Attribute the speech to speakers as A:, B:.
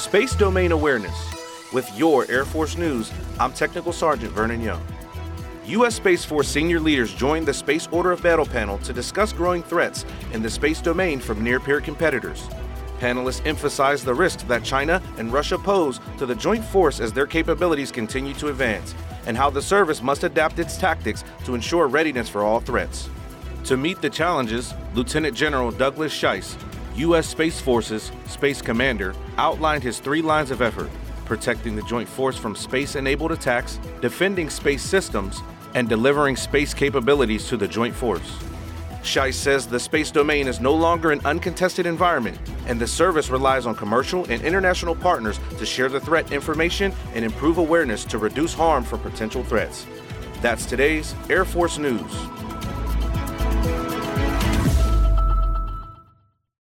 A: Space Domain Awareness. With your Air Force News, I'm Technical Sergeant Vernon Young. U.S. Space Force senior leaders joined the Space Order of Battle panel to discuss growing threats in the space domain from near peer competitors. Panelists emphasized the risks that China and Russia pose to the joint force as their capabilities continue to advance, and how the service must adapt its tactics to ensure readiness for all threats. To meet the challenges, Lieutenant General Douglas Schiess, U.S. Space Force's Space Commander, outlined his three lines of effort protecting the joint force from space enabled attacks, defending space systems, and delivering space capabilities to the joint force. Schiess says the space domain is no longer an uncontested environment, and the service relies on commercial and international partners to share the threat information and improve awareness to reduce harm from potential threats. That's today's Air Force News.